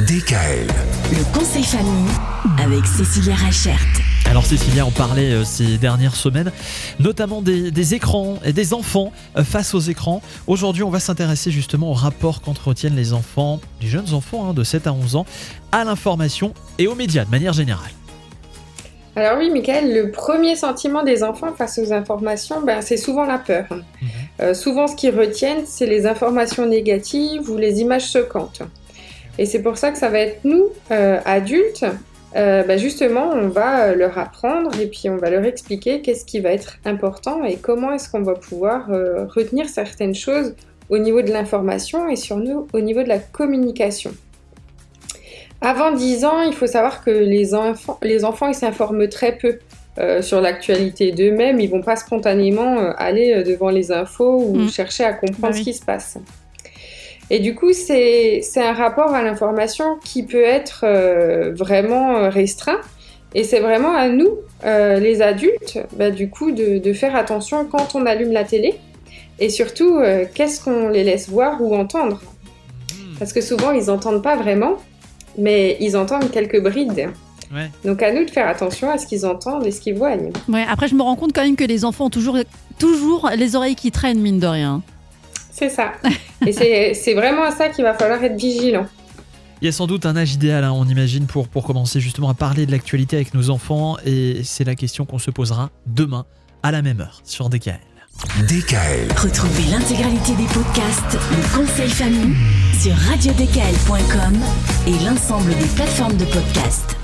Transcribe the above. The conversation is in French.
DKL. Le conseil famille avec Cécilia Rachert. Alors Cécilia, on parlait euh, ces dernières semaines notamment des, des écrans et des enfants euh, face aux écrans. Aujourd'hui, on va s'intéresser justement au rapport qu'entretiennent les enfants, les jeunes enfants hein, de 7 à 11 ans, à l'information et aux médias de manière générale. Alors oui, Michael, le premier sentiment des enfants face aux informations, ben, c'est souvent la peur. Euh, souvent, ce qu'ils retiennent, c'est les informations négatives ou les images choquantes. Et c'est pour ça que ça va être nous, euh, adultes, euh, ben, justement, on va euh, leur apprendre et puis on va leur expliquer qu'est-ce qui va être important et comment est-ce qu'on va pouvoir euh, retenir certaines choses au niveau de l'information et sur nous au niveau de la communication. Avant 10 ans, il faut savoir que les enfants, les enfants ils s'informent très peu euh, sur l'actualité d'eux-mêmes. Ils vont pas spontanément aller devant les infos ou Mm. chercher à comprendre Bah ce qui se passe. Et du coup, c'est c'est un rapport à l'information qui peut être euh, vraiment euh, restreint. Et c'est vraiment à nous, euh, les adultes, bah, du coup, de, de faire attention quand on allume la télé. Et surtout, euh, qu'est-ce qu'on les laisse voir ou entendre. Parce que souvent, ils n'entendent pas vraiment, mais ils entendent quelques brides. Ouais. Donc à nous de faire attention à ce qu'ils entendent et ce qu'ils voient. Ouais, après, je me rends compte quand même que les enfants ont toujours, toujours les oreilles qui traînent, mine de rien. C'est ça. Et c'est c'est vraiment à ça qu'il va falloir être vigilant. Il y a sans doute un âge idéal, hein, on imagine, pour, pour commencer justement à parler de l'actualité avec nos enfants et c'est la question qu'on se posera demain à la même heure sur DKL. DKL. Retrouvez l'intégralité des podcasts Le conseil famille sur radiodkl.com et l'ensemble des plateformes de podcasts.